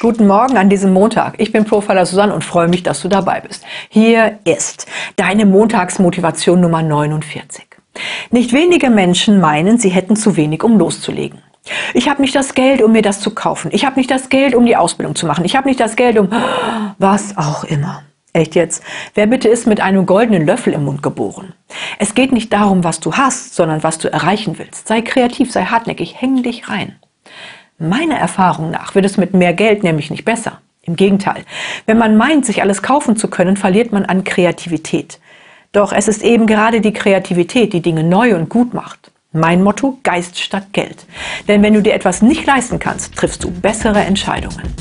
Guten Morgen an diesem Montag. Ich bin Profiler Susanne und freue mich, dass du dabei bist. Hier ist deine Montagsmotivation Nummer 49. Nicht wenige Menschen meinen, sie hätten zu wenig, um loszulegen. Ich habe nicht das Geld, um mir das zu kaufen. Ich habe nicht das Geld, um die Ausbildung zu machen. Ich habe nicht das Geld, um was auch immer. Echt jetzt? Wer bitte ist mit einem goldenen Löffel im Mund geboren? Es geht nicht darum, was du hast, sondern was du erreichen willst. Sei kreativ, sei hartnäckig, häng dich rein. Meiner Erfahrung nach wird es mit mehr Geld nämlich nicht besser. Im Gegenteil. Wenn man meint, sich alles kaufen zu können, verliert man an Kreativität. Doch es ist eben gerade die Kreativität, die Dinge neu und gut macht. Mein Motto, Geist statt Geld. Denn wenn du dir etwas nicht leisten kannst, triffst du bessere Entscheidungen.